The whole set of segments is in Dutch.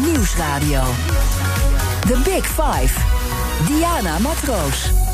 Nieuwsradio. The Big Five. Diana Matroos.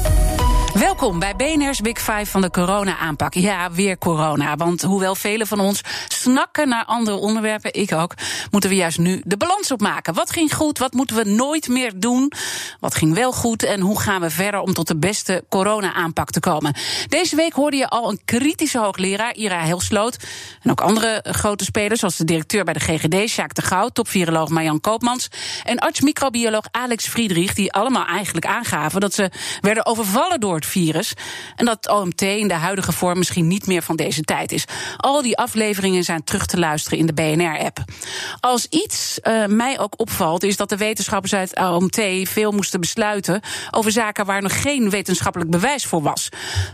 Welkom bij BNR's Big Five van de corona-aanpak. Ja, weer corona. Want hoewel velen van ons snakken naar andere onderwerpen, ik ook, moeten we juist nu de balans opmaken. Wat ging goed? Wat moeten we nooit meer doen? Wat ging wel goed? En hoe gaan we verder om tot de beste corona-aanpak te komen? Deze week hoorde je al een kritische hoogleraar, Ira Helsloot. En ook andere grote spelers, zoals de directeur bij de GGD, Sjaak de Gouw, topviroloog Marjan Koopmans. En arts-microbioloog Alex Friedrich, die allemaal eigenlijk aangaven dat ze werden overvallen door virus. En dat OMT in de huidige vorm misschien niet meer van deze tijd is. Al die afleveringen zijn terug te luisteren in de BNR-app. Als iets uh, mij ook opvalt, is dat de wetenschappers uit OMT veel moesten besluiten over zaken waar nog geen wetenschappelijk bewijs voor was.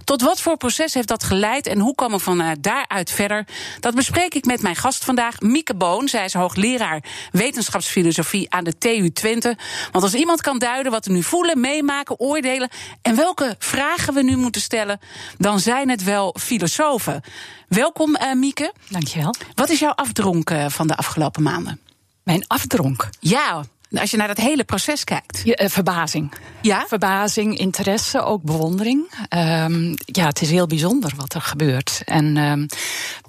Tot wat voor proces heeft dat geleid en hoe komen we van daaruit verder? Dat bespreek ik met mijn gast vandaag, Mieke Boon. Zij is hoogleraar wetenschapsfilosofie aan de TU Twente. Want als iemand kan duiden wat we nu voelen, meemaken, oordelen en welke vragen we nu moeten stellen, dan zijn het wel filosofen. Welkom, uh, Mieke. Dankjewel. Wat is jouw afdronk uh, van de afgelopen maanden? Mijn afdronk? Ja, als je naar dat hele proces kijkt. Ja, uh, verbazing. Ja? Verbazing, interesse, ook bewondering. Um, ja, het is heel bijzonder wat er gebeurt. En um,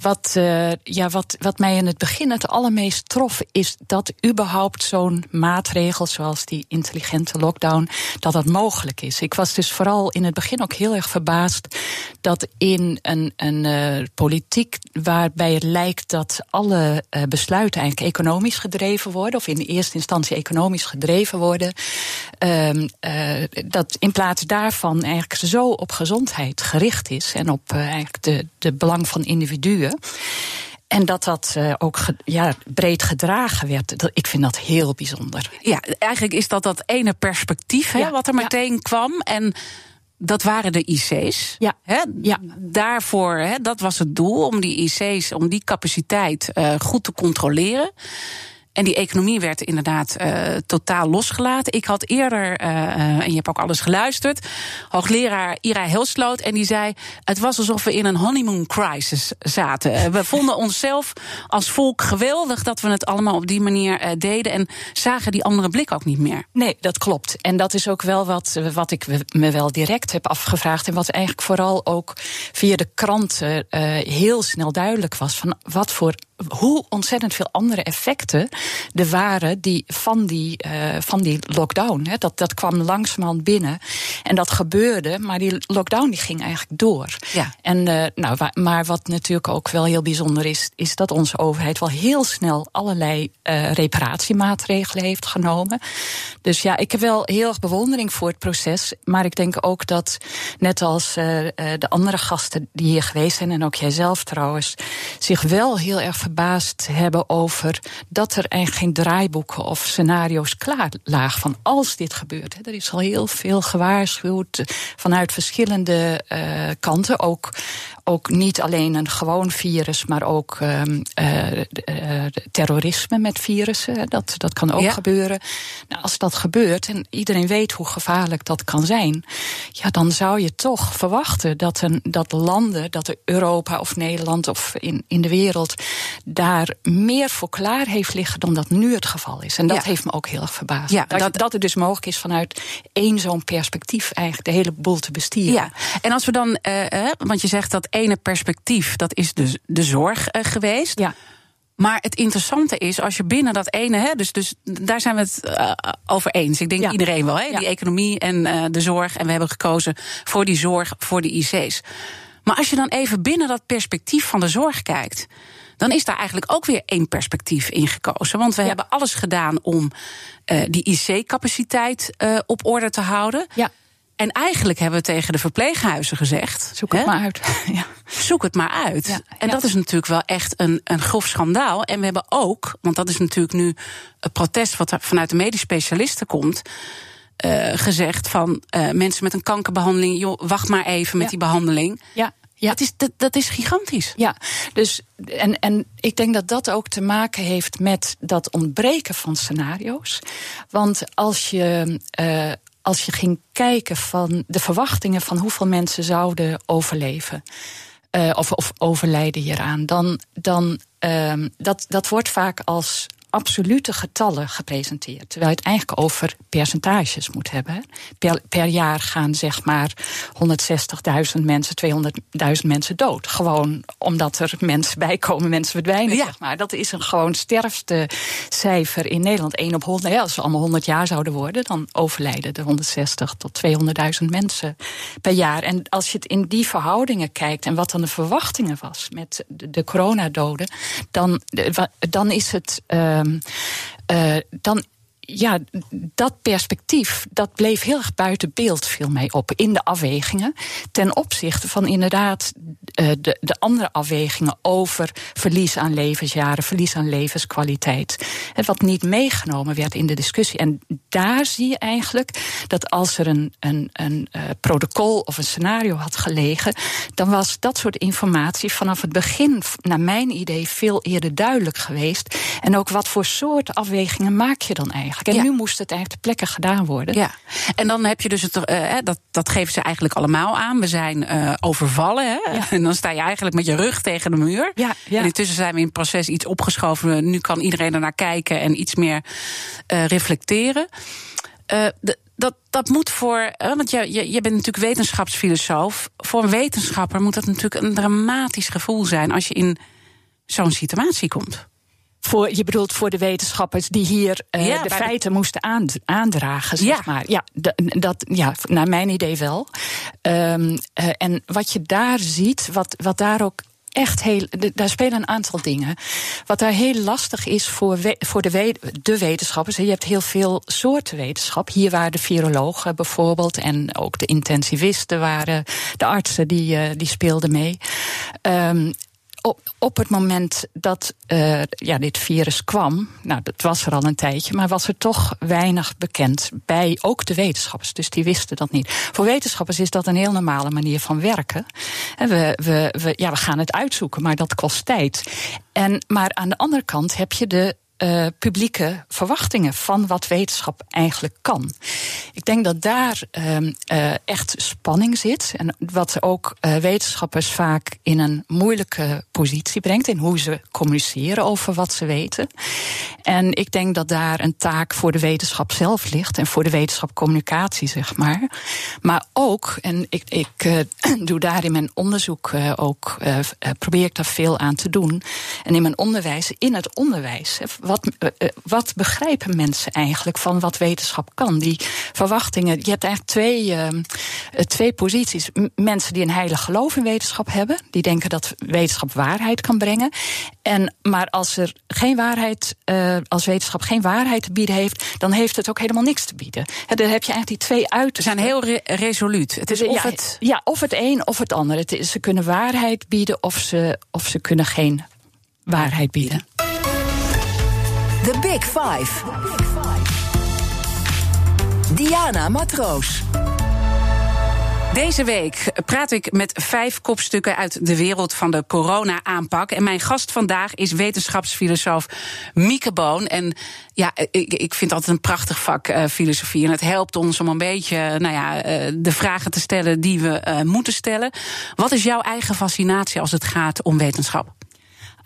wat, uh, ja, wat, wat mij in het begin het allermeest trof, is dat überhaupt zo'n maatregel zoals die intelligente lockdown, dat dat mogelijk is. Ik was dus vooral in het begin ook heel erg verbaasd dat in een, een uh, politiek waarbij het lijkt dat alle uh, besluiten eigenlijk economisch gedreven worden, of in eerste instantie economisch gedreven worden, uh, dat in plaats daarvan eigenlijk zo op gezondheid gericht is en op eigenlijk de, de belang van individuen. En dat dat uh, ook ja, breed gedragen werd. Ik vind dat heel bijzonder. Ja, eigenlijk is dat dat ene perspectief hè, ja, wat er meteen ja. kwam. En dat waren de IC's. Ja. Hè? ja. Daarvoor, hè, dat was het doel, om die IC's, om die capaciteit uh, goed te controleren. En die economie werd inderdaad uh, totaal losgelaten. Ik had eerder, uh, en je hebt ook alles geluisterd, hoogleraar Ira Helsloot. En die zei: Het was alsof we in een honeymoon crisis zaten. We vonden onszelf als volk geweldig dat we het allemaal op die manier uh, deden. En zagen die andere blik ook niet meer. Nee, dat klopt. En dat is ook wel wat, wat ik me wel direct heb afgevraagd. En wat eigenlijk vooral ook via de kranten heel snel duidelijk was: van wat voor hoe ontzettend veel andere effecten er waren die van die, uh, van die lockdown. Hè. Dat, dat kwam langzamerhand binnen. En dat gebeurde, maar die lockdown die ging eigenlijk door. Ja. En, uh, nou, maar wat natuurlijk ook wel heel bijzonder is, is dat onze overheid wel heel snel allerlei uh, reparatiemaatregelen heeft genomen. Dus ja, ik heb wel heel erg bewondering voor het proces. Maar ik denk ook dat, net als de andere gasten die hier geweest zijn, en ook jijzelf trouwens, zich wel heel erg verbaasd hebben over dat er eigenlijk geen draaiboeken of scenario's klaar lagen van als dit gebeurt. Er is al heel veel gewaarschuwd vanuit verschillende uh, kanten. Ook, ook niet alleen een gewoon virus, maar ook uh, uh, terrorisme met virussen. Dat, dat kan ook ja. gebeuren. Nou, als dat gebeurt en iedereen weet hoe gevaarlijk dat kan zijn, ja, dan zou je toch verwachten dat, een, dat landen, dat Europa of Nederland of in, in de wereld daar meer voor klaar heeft liggen dan dat nu het geval is. En dat ja. heeft me ook heel erg verbaasd. Ja, dat, dat, dat het dus mogelijk is vanuit één zo'n perspectief eigenlijk de hele boel te bestieren. Ja, en als we dan, uh, want je zegt dat ene perspectief, dat is dus de zorg uh, geweest. Ja. Maar het interessante is, als je binnen dat ene, hè, dus, dus daar zijn we het uh, over eens. Ik denk ja. iedereen wel, hè, ja. die economie en uh, de zorg. En we hebben gekozen voor die zorg, voor de IC's. Maar als je dan even binnen dat perspectief van de zorg kijkt, dan is daar eigenlijk ook weer één perspectief in gekozen. Want we ja. hebben alles gedaan om uh, die IC-capaciteit op orde te houden. Ja. En eigenlijk hebben we tegen de verpleeghuizen gezegd: zoek het hè? maar uit. ja. Zoek het maar uit. Ja, en ja. dat is natuurlijk wel echt een, een grof schandaal. En we hebben ook, want dat is natuurlijk nu het protest wat vanuit de medisch specialisten komt. Uh, gezegd van uh, mensen met een kankerbehandeling, joh, wacht maar even met die behandeling. Ja. Ja. Dat, is, dat, dat is gigantisch. Ja, dus en, en ik denk dat dat ook te maken heeft met dat ontbreken van scenario's. Want als je. Uh, als je ging kijken van de verwachtingen van hoeveel mensen zouden overleven. Uh, of, of overlijden hieraan, dan, dan uh, dat, dat wordt vaak als absolute getallen gepresenteerd. Terwijl je het eigenlijk over percentages moet hebben. Per, per jaar gaan zeg maar 160.000 mensen, 200.000 mensen dood. Gewoon omdat er mensen bijkomen, mensen verdwijnen. Zeg maar. Dat is een gewoon sterfste cijfer in Nederland. 1 op 100. Ja, als ze allemaal 100 jaar zouden worden, dan overlijden er 160 tot 200.000 mensen per jaar. En als je het in die verhoudingen kijkt en wat dan de verwachtingen was met de, de coronadoden, dan, dan is het. Uh, dan ja, dat perspectief, dat bleef heel erg buiten beeld, viel mij op, in de afwegingen. Ten opzichte van inderdaad uh, de, de andere afwegingen over verlies aan levensjaren, verlies aan levenskwaliteit. En wat niet meegenomen werd in de discussie. En daar zie je eigenlijk dat als er een, een, een uh, protocol of een scenario had gelegen, dan was dat soort informatie vanaf het begin, naar mijn idee, veel eerder duidelijk geweest. En ook wat voor soort afwegingen maak je dan eigenlijk? En nu moest het eigenlijk ter plekke gedaan worden. Ja, en dan heb je dus het, uh, dat, dat geven ze eigenlijk allemaal aan. We zijn uh, overvallen. Hè? Ja. En dan sta je eigenlijk met je rug tegen de muur. Ja, ja. En intussen zijn we in het proces iets opgeschoven. Nu kan iedereen er naar kijken en iets meer uh, reflecteren. De, dat, dat moet voor. Want je, je, je bent natuurlijk wetenschapsfilosoof. Voor een wetenschapper moet dat natuurlijk een dramatisch gevoel zijn als je in zo'n situatie komt. Voor, je bedoelt voor de wetenschappers die hier uh, ja, de feiten de... moesten aandragen, zeg ja. maar. Ja, dat, ja, naar mijn idee wel. Um, uh, en wat je daar ziet, wat, wat daar ook echt heel. Daar spelen een aantal dingen. Wat daar heel lastig is voor, we, voor de, we, de wetenschappers. Je hebt heel veel soorten wetenschap. Hier waren de virologen bijvoorbeeld. En ook de intensivisten waren. De artsen die, uh, die speelden mee. Um, op, op het moment dat uh, ja, dit virus kwam, nou, dat was er al een tijdje, maar was er toch weinig bekend bij ook de wetenschappers. Dus die wisten dat niet. Voor wetenschappers is dat een heel normale manier van werken. En we, we, we, ja, we gaan het uitzoeken, maar dat kost tijd. En, maar aan de andere kant heb je de uh, publieke verwachtingen van wat wetenschap eigenlijk kan. Ik denk dat daar uh, uh, echt spanning zit. En wat ook uh, wetenschappers vaak in een moeilijke positie brengt. In hoe ze communiceren over wat ze weten. En ik denk dat daar een taak voor de wetenschap zelf ligt. En voor de wetenschapcommunicatie, zeg maar. Maar ook, en ik, ik doe daar in mijn onderzoek ook, probeer ik daar veel aan te doen. En in mijn onderwijs, in het onderwijs wat, uh, wat begrijpen mensen eigenlijk van wat wetenschap kan? Die verwachtingen. Je hebt eigenlijk twee, uh, twee posities. M mensen die een heilig geloof in wetenschap hebben, die denken dat wetenschap waarheid kan brengen. En, maar als er geen waarheid, uh, als wetenschap geen waarheid te bieden heeft, dan heeft het ook helemaal niks te bieden. He, dan heb je eigenlijk die twee uitersten. Ze zijn heel re resoluut. Het is of ja, het... ja, of het een of het ander. Het is, ze kunnen waarheid bieden of ze, of ze kunnen geen waarheid bieden. The Big Five. Diana Matroos. Deze week praat ik met vijf kopstukken uit de wereld van de corona-aanpak. En mijn gast vandaag is wetenschapsfilosoof Mieke Boon. En ja, ik, ik vind altijd een prachtig vak, uh, filosofie. En het helpt ons om een beetje nou ja, uh, de vragen te stellen die we moeten stellen. Wat is jouw eigen fascinatie als het gaat om wetenschap?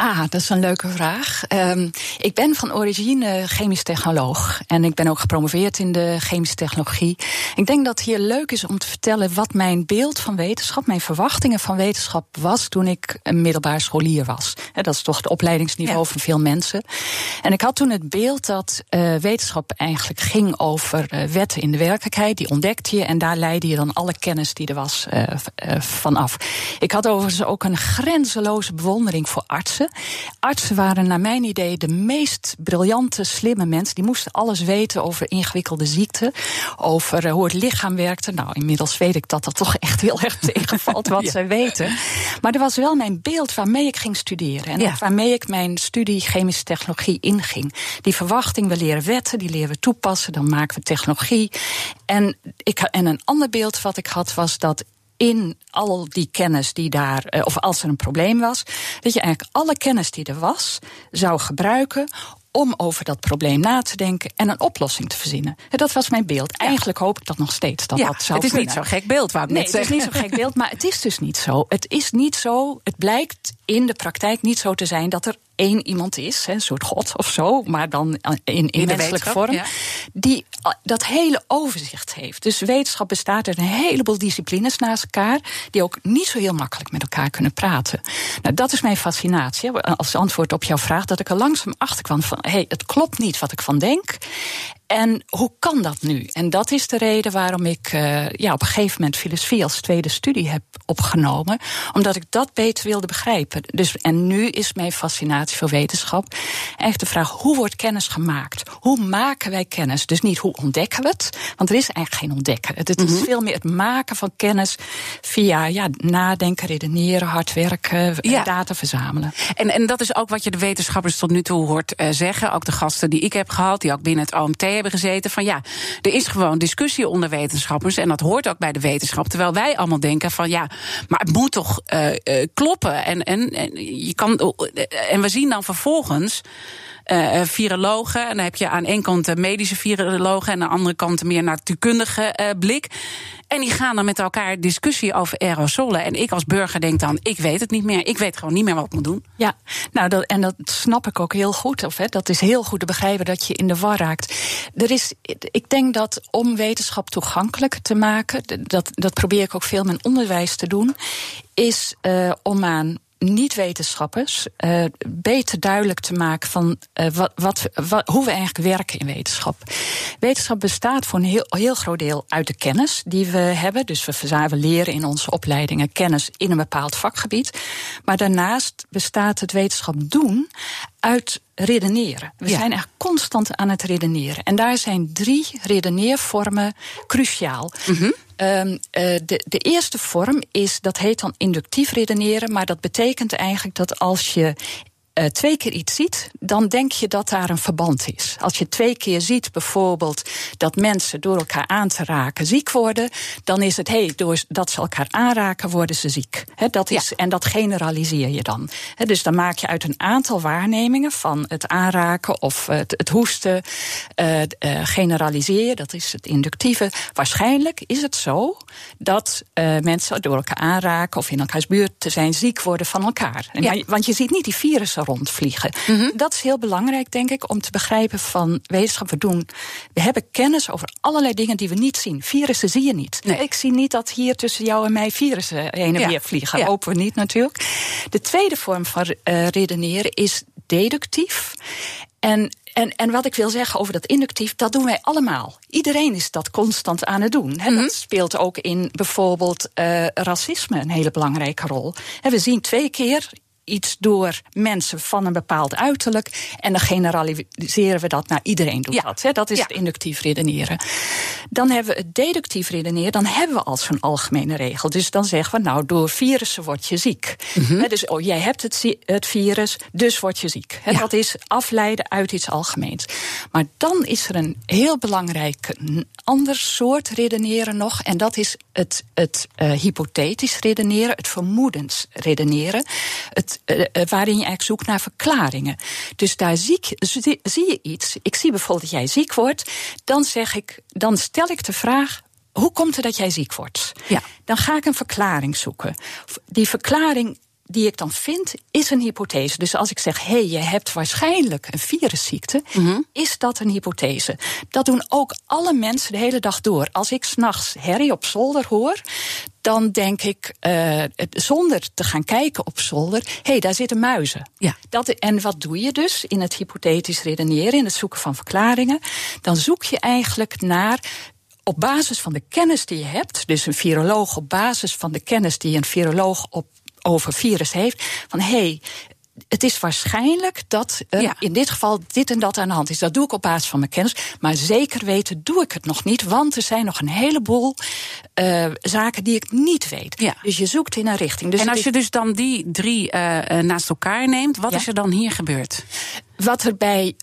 Ah, dat is een leuke vraag. Um, ik ben van origine chemisch technoloog. En ik ben ook gepromoveerd in de chemische technologie. Ik denk dat het hier leuk is om te vertellen wat mijn beeld van wetenschap, mijn verwachtingen van wetenschap was toen ik een middelbaar scholier was. dat is toch het opleidingsniveau ja. van veel mensen. En ik had toen het beeld dat uh, wetenschap eigenlijk ging over uh, wetten in de werkelijkheid. Die ontdekte je en daar leidde je dan alle kennis die er was uh, vanaf. Ik had overigens ook een grenzeloze bewondering voor artsen. Artsen waren naar mijn idee de meest briljante, slimme mensen. Die moesten alles weten over ingewikkelde ziekten, over uh, hoe het lichaam werkte. Nou, inmiddels weet ik dat dat toch echt heel erg tegenvalt wat ja. zij weten. Maar er was wel mijn beeld waarmee ik ging studeren. En ja. waarmee ik mijn studie chemische technologie inging. Die verwachting, we leren wetten, die leren we toepassen, dan maken we technologie. En, ik, en een ander beeld wat ik had was dat in al die kennis die daar, eh, of als er een probleem was, dat je eigenlijk alle kennis die er was zou gebruiken om over dat probleem na te denken en een oplossing te verzinnen. Dat was mijn beeld. Eigenlijk hoop ik dat nog steeds. Dat ja, dat zou het is kunnen. niet zo'n gek beeld, wou ik nee, het is niet zo'n gek beeld, maar het is dus niet zo. Het is niet zo. Het blijkt in de praktijk niet zo te zijn dat er één iemand is, een soort god of zo, maar dan in, in, menselijke vorm, die dat hele overzicht heeft. Dus wetenschap bestaat uit een heleboel disciplines naast elkaar, die ook niet zo heel makkelijk met elkaar kunnen praten. Nou, dat is mijn fascinatie. Als antwoord op jouw vraag, dat ik er langzaam achter kwam van: hé, hey, het klopt niet wat ik van denk. En hoe kan dat nu? En dat is de reden waarom ik uh, ja, op een gegeven moment filosofie als tweede studie heb opgenomen. Omdat ik dat beter wilde begrijpen. Dus, en nu is mijn fascinatie voor wetenschap echt de vraag: hoe wordt kennis gemaakt? Hoe maken wij kennis? Dus niet hoe ontdekken we het? Want er is eigenlijk geen ontdekken. Het, is mhm. veel meer het maken van kennis via ja, nadenken, redeneren, hard werken, ja. data verzamelen. En, en dat is ook wat je de wetenschappers tot nu toe hoort uh, zeggen. Ook de gasten die ik heb gehad, die ook binnen het OMT hebben gezeten. Van ja, er is gewoon discussie onder wetenschappers. En dat hoort ook bij de wetenschap. Terwijl wij allemaal denken van ja, maar het moet toch uh, uh, kloppen. En, en, en, je kan, en we zien dan vervolgens. Uh, virologen. En dan heb je aan één kant medische virologen en aan de andere kant meer natuurkundige blik. En die gaan dan met elkaar discussie over aerosolen. En ik als burger denk dan, ik weet het niet meer. Ik weet gewoon niet meer wat ik moet doen. Ja, nou, dat, en dat snap ik ook heel goed. Of, hè, dat is heel goed te begrijpen dat je in de war raakt. Er is, ik denk dat om wetenschap toegankelijk te maken... dat, dat probeer ik ook veel in mijn onderwijs te doen... is om aan niet-wetenschappers uh, beter duidelijk te maken van uh, wat, wat, wat, hoe we eigenlijk werken in wetenschap. Wetenschap bestaat voor een heel, heel groot deel uit de kennis die we hebben. Dus we, we leren in onze opleidingen kennis in een bepaald vakgebied. Maar daarnaast bestaat het wetenschap doen uit redeneren. We zijn echt constant aan het redeneren. En daar zijn drie redeneervormen cruciaal. Mm Um, de, de eerste vorm is, dat heet dan inductief redeneren, maar dat betekent eigenlijk dat als je uh, twee keer iets ziet, dan denk je dat daar een verband is. Als je twee keer ziet bijvoorbeeld dat mensen door elkaar aan te raken ziek worden, dan is het hé, hey, door dat ze elkaar aanraken worden ze ziek. dat is, En dat generaliseer je dan. dus dan maak je uit een aantal waarnemingen van het aanraken of het, het hoesten, uh, uh, generaliseer je, dat is het inductieve. Waarschijnlijk is het zo dat mensen door elkaar aanraken of in elkaars buurt te zijn ziek worden van elkaar. Ja. want je ziet niet die virussen rondvliegen. Mhm. Dat is heel belangrijk, denk ik, om te begrijpen van wetenschap. We doen, we hebben kennis over allerlei dingen die we niet zien. Virussen zie je niet. Ik zie niet dat hier tussen jou en mij virussen heen en weer vliegen. Ja. Hopen we niet natuurlijk. De tweede vorm van uh, redeneren is deductief. En en, en wat ik wil zeggen over dat inductief, dat doen wij allemaal. Iedereen is dat constant aan het doen. He, Dat mhm. speelt ook in bijvoorbeeld uh, racisme een hele belangrijke rol. En we zien twee keer iets door mensen van een bepaald uiterlijk. En dan generaliseren we dat naar iedereen doet dat. Hè? Dat is het inductief redeneren. Dan hebben we het deductief redeneren. Dan hebben we al zo'n algemene regel. Dus dan zeggen we, nou, door virussen word je ziek. Mm dus oh, jij hebt het, het, virus, dus word je ziek. Dat is afleiden uit iets algemeens. Maar dan is er een heel belangrijk ander soort redeneren nog. En dat is het, het uh, hypothetisch redeneren, het vermoedens redeneren. Het waarin je eigenlijk zoekt naar verklaringen. Dus daar zie, zie, zie je iets. Ik zie bijvoorbeeld dat jij ziek wordt. Dan zeg ik, dan stel ik de vraag: hoe komt het dat jij ziek wordt? Ja. Dan ga ik een verklaring zoeken. Die verklaring die ik dan vind, is een hypothese. Dus als ik zeg, hé, hey, je hebt waarschijnlijk een virusziekte, mm is dat een hypothese. Dat doen ook alle mensen de hele dag door. Als ik s'nachts herrie op zolder hoor, dan denk ik, uh, zonder te gaan kijken op zolder, hé, hey, daar zitten muizen. Ja. Dat, en wat doe je dus in het hypothetisch redeneren, in het zoeken van verklaringen? Dan zoek je eigenlijk naar op basis van de kennis die je hebt, dus een viroloog op basis van de kennis die een viroloog op over virus heeft. Van hé, hey, het is waarschijnlijk dat uh, in dit geval dit en dat aan de hand is. Dat doe ik op basis van mijn kennis. Maar zeker weten doe ik het nog niet. Want er zijn nog een heleboel uh, zaken die ik niet weet. Ja. Dus je zoekt in een richting. Dus en als je dus dan die drie uh, naast elkaar neemt, wat is er dan hier gebeurd? Wat er, bij,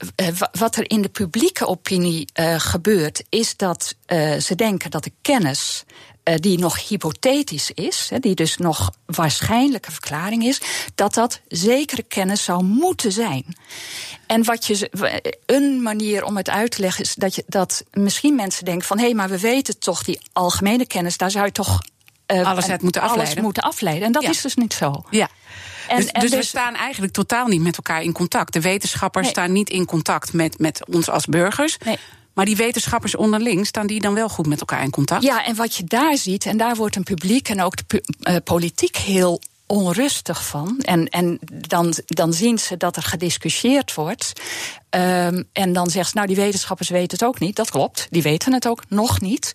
wat er in de publieke opinie gebeurt, is dat ze denken dat de kennis die nog hypothetisch is, die dus nog waarschijnlijke verklaring is, dat dat zekere kennis zou moeten zijn. En wat je, een manier om het uit te leggen is dat, je, dat misschien mensen denken van hé, hey, maar we weten toch die algemene kennis, daar zou je toch uh, alles uit moeten afleiden. Alles moeten afleiden. En dat is dus niet zo. Ja. En, dus, dus, we staan eigenlijk totaal niet met elkaar in contact. De wetenschappers staan niet in contact met, met ons als burgers. Nee. Maar die wetenschappers onderling, staan die dan wel goed met elkaar in contact? Ja, en wat je daar ziet, en daar wordt een publiek en ook de uh, politiek heel onrustig van. En, en dan, dan zien ze dat er gediscussieerd wordt. Um, en dan zegt ze, nou, die wetenschappers weten het ook niet. Dat klopt, die weten het ook nog niet.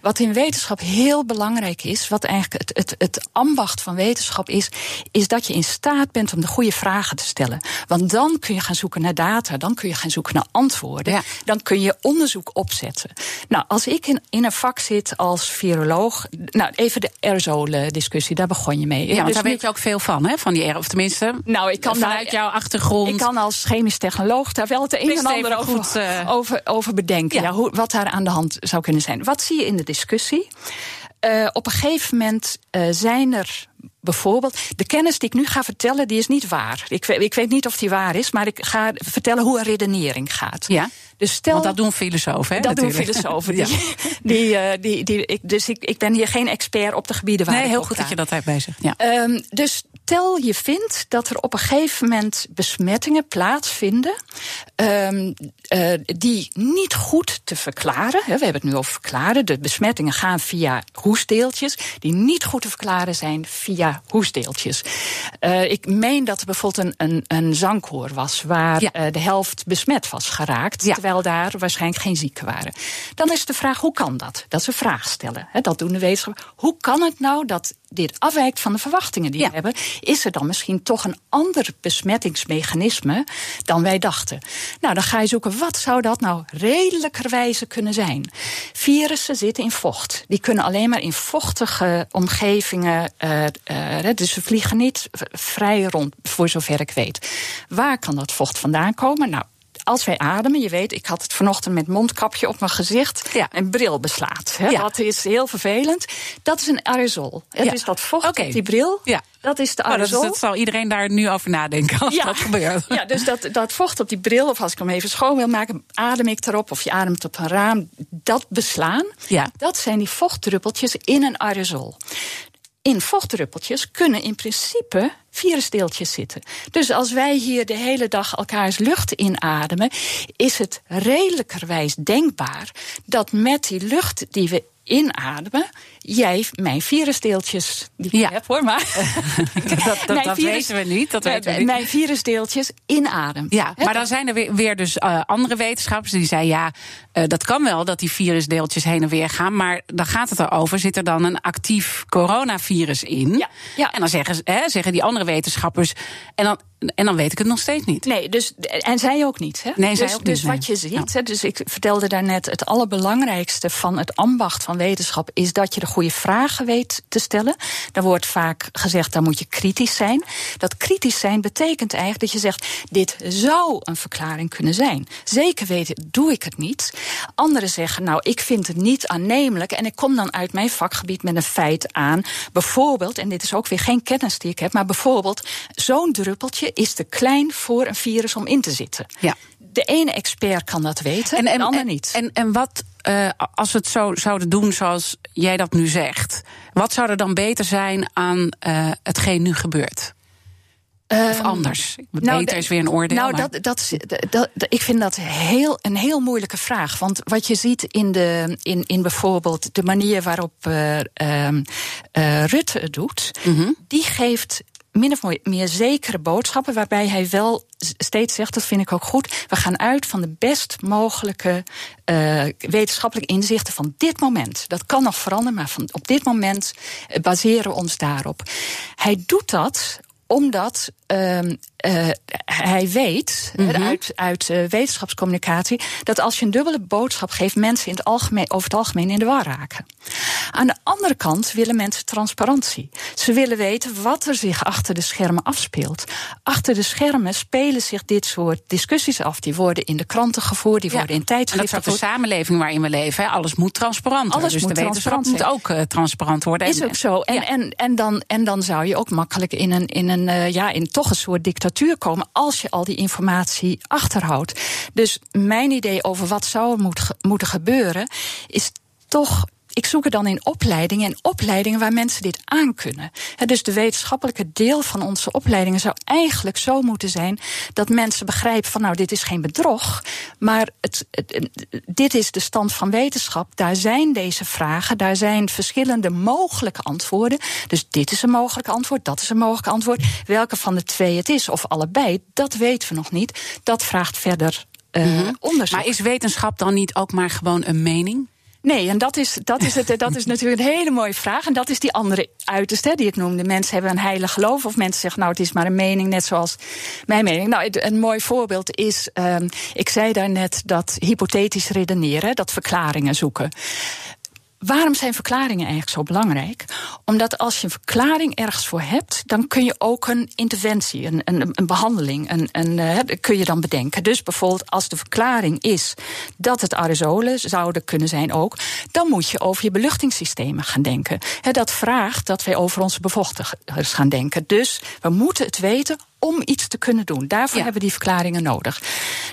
Wat in wetenschap heel belangrijk is, wat eigenlijk het, het, het ambacht van wetenschap is, is dat je in staat bent om de goede vragen te stellen. Want dan kun je gaan zoeken naar data, dan kun je gaan zoeken naar antwoorden, dan kun je onderzoek opzetten. Nou, als ik in, in een vak zit als viroloog, nou even de aerosolen-discussie, daar begon je mee. Ja, dus daar weet je ook veel van, hè, van die air, of tenminste, nou, ik kan vanuit jouw achtergrond. Ik kan als chemisch technoloog daar wel het een en ander over, goed, uh... over, over, bedenken. Ja. hoe, wat daar aan de hand zou kunnen zijn. Wat zie je in de discussie? Uh, op een gegeven moment uh, zijn er bijvoorbeeld. De kennis die ik nu ga vertellen, die is niet waar. Ik, ik weet niet of die waar is, maar ik ga vertellen hoe een redenering gaat. Ja. Dus stel, Want dat doen filosofen, hè? Dat natuurlijk. doen filosofen. Die, die, uh, die, die, ik, dus ik, ik ben hier geen expert op de gebieden waar nee, ik heel goed dat je dat hebt bij zich. Ja. Um, dus stel je vindt dat er op een gegeven moment besmettingen plaatsvinden um, uh, die niet goed te verklaren. Hè, we hebben het nu over verklaren. De besmettingen gaan via hoestdeeltjes die niet goed te verklaren zijn via hoestdeeltjes. Uh, ik meen dat er bijvoorbeeld een, een, een zangkoor was waar ja. uh, de helft besmet was geraakt, ja. terwijl daar waarschijnlijk geen zieken waren. Dan is de vraag: hoe kan dat? Dat is een vraag stellen. Hè, dat doen de wetenschappers. Hoe kan het nou dat dit afwijkt van de verwachtingen die ja. we hebben, is er dan misschien toch een ander besmettingsmechanisme dan wij dachten. Nou, dan ga je zoeken, wat zou dat nou redelijkerwijze kunnen zijn? Virussen zitten in vocht. Die kunnen alleen maar in vochtige omgevingen, uh, uh, dus ze vliegen niet vrij rond, voor zover ik weet. Waar kan dat vocht vandaan komen? Nou, als wij ademen, je weet, ik had het vanochtend met mondkapje op mijn gezicht ja. en bril beslaat. Hè, ja. Dat is heel vervelend. Dat is een aerosol. Het ja. is dat vocht okay. op die bril. Ja. Dat is de aerosol. Oh, dat, is, dat, zal iedereen daar nu over nadenken als ja. dat gebeurt. Ja, dus dat, dat vocht op die bril, of als ik hem even schoon wil maken, adem ik erop, of je ademt op een raam. Dat beslaan, ja. dat zijn die vochtdruppeltjes in een aerosol in vochtdruppeltjes kunnen in principe virusdeeltjes zitten. Dus als wij hier de hele dag elkaars lucht inademen, is het redelijkerwijs denkbaar dat met die lucht die we inademen, jij mijn virusdeeltjes die ja. heb hoor, maar dat, dat, dat virus, weten we niet. Dat weten we niet. Mijn virusdeeltjes inademen. Ja, maar dan zijn er weer, weer dus uh, andere wetenschappers die zeggen ja, uh, dat kan wel dat die virusdeeltjes heen en weer gaan, maar dan gaat het erover zit er dan een actief coronavirus in? Ja. ja. En dan zeggen, hè, zeggen die andere wetenschappers en dan en dan weet ik het nog steeds niet. Nee, dus, en zij ook niet. Hè? Nee, zij dus, ook dus niet, wat je ziet, hè, dus ik vertelde daarnet... het allerbelangrijkste van het ambacht van wetenschap... is dat je de goede vragen weet te stellen. Daar wordt vaak gezegd, daar moet je kritisch zijn. Dat kritisch zijn betekent eigenlijk dat je zegt... dit zou een verklaring kunnen zijn. Zeker weten doe ik het niet. Anderen zeggen, nou, ik vind het niet aannemelijk... en ik kom dan uit mijn vakgebied met een feit aan. Bijvoorbeeld, en dit is ook weer geen kennis die ik heb... maar bijvoorbeeld zo'n druppeltje is te klein voor een virus om in te zitten. Ja. De ene expert kan dat weten en, en de ander niet. En, en wat, uh, als we het zo zouden doen zoals jij dat nu zegt, wat zou er dan beter zijn aan uh, hetgeen nu gebeurt? Of um, anders? Nou, Beter is weer een oordeel. Nou, dat, dat, dat, dat, ik vind dat heel, een heel moeilijke vraag. Want wat je ziet in, de, in, in bijvoorbeeld de manier waarop uh, uh, Rutte het doet, mm -hmm. die geeft min of meer zekere boodschappen, waarbij hij wel steeds zegt, dat vind ik ook goed, we gaan uit van de best mogelijke uh, wetenschappelijke inzichten van dit moment. Dat kan nog veranderen, maar van, op dit moment baseren we ons daarop. Hij doet dat omdat uh, uh, hij weet mm -hmm. uit, uit uh, wetenschapscommunicatie dat als je een dubbele boodschap geeft, mensen in het algemeen, over het algemeen in de war raken. Aan de andere kant willen mensen transparantie. Ze willen weten wat er zich achter de schermen afspeelt. Achter de schermen spelen zich dit soort discussies af. Die worden in de kranten gevoerd, die ja. worden in tijdschriften gevoerd. Dat is de samenleving waarin we leven. Hè. Alles moet transparant Alles dus moet de wetenschap moet ook uh, transparant worden. Is ook zo. En, ja. en, en, dan, en dan zou je ook makkelijk in een, in een ja, in toch een soort dictatuur komen als je al die informatie achterhoudt. Dus mijn idee over wat zou er moet, moeten gebeuren, is toch ik zoek het dan in opleidingen en opleidingen waar mensen dit aankunnen. dus de wetenschappelijke deel van onze opleidingen zou eigenlijk zo moeten zijn dat mensen begrijpen van nou, dit is geen bedrog, maar het, dit is de stand van wetenschap. Daar zijn deze vragen, daar zijn verschillende mogelijke antwoorden. Dus dit is een mogelijk antwoord, dat is een mogelijk antwoord. Welke van de twee het is, of allebei, dat weten we nog niet. Dat vraagt verder uh, onderzoek. Maar is wetenschap dan niet ook maar gewoon een mening? Nee, en dat is, dat, is het, dat is natuurlijk een hele mooie vraag. En dat is die andere uiterste die ik noemde. Mensen hebben een heilig geloof. Of mensen zeggen, nou, het is maar een mening, net zoals mijn mening. Nou, een mooi voorbeeld is, um, ik zei daarnet dat hypothetisch redeneren, dat verklaringen zoeken. Waarom zijn verklaringen eigenlijk zo belangrijk? Omdat als je een verklaring ergens voor hebt, dan kun je ook een interventie, een, een, een behandeling, een, een, uh, kun je dan bedenken. Dus bijvoorbeeld als de verklaring is dat het aerosolen zouden kunnen zijn ook, dan moet je over je beluchtingssystemen gaan denken. He, dat vraagt dat wij over onze bevochtigers gaan denken. Dus we moeten het weten om iets te kunnen doen. Daarvoor hebben we die verklaringen nodig.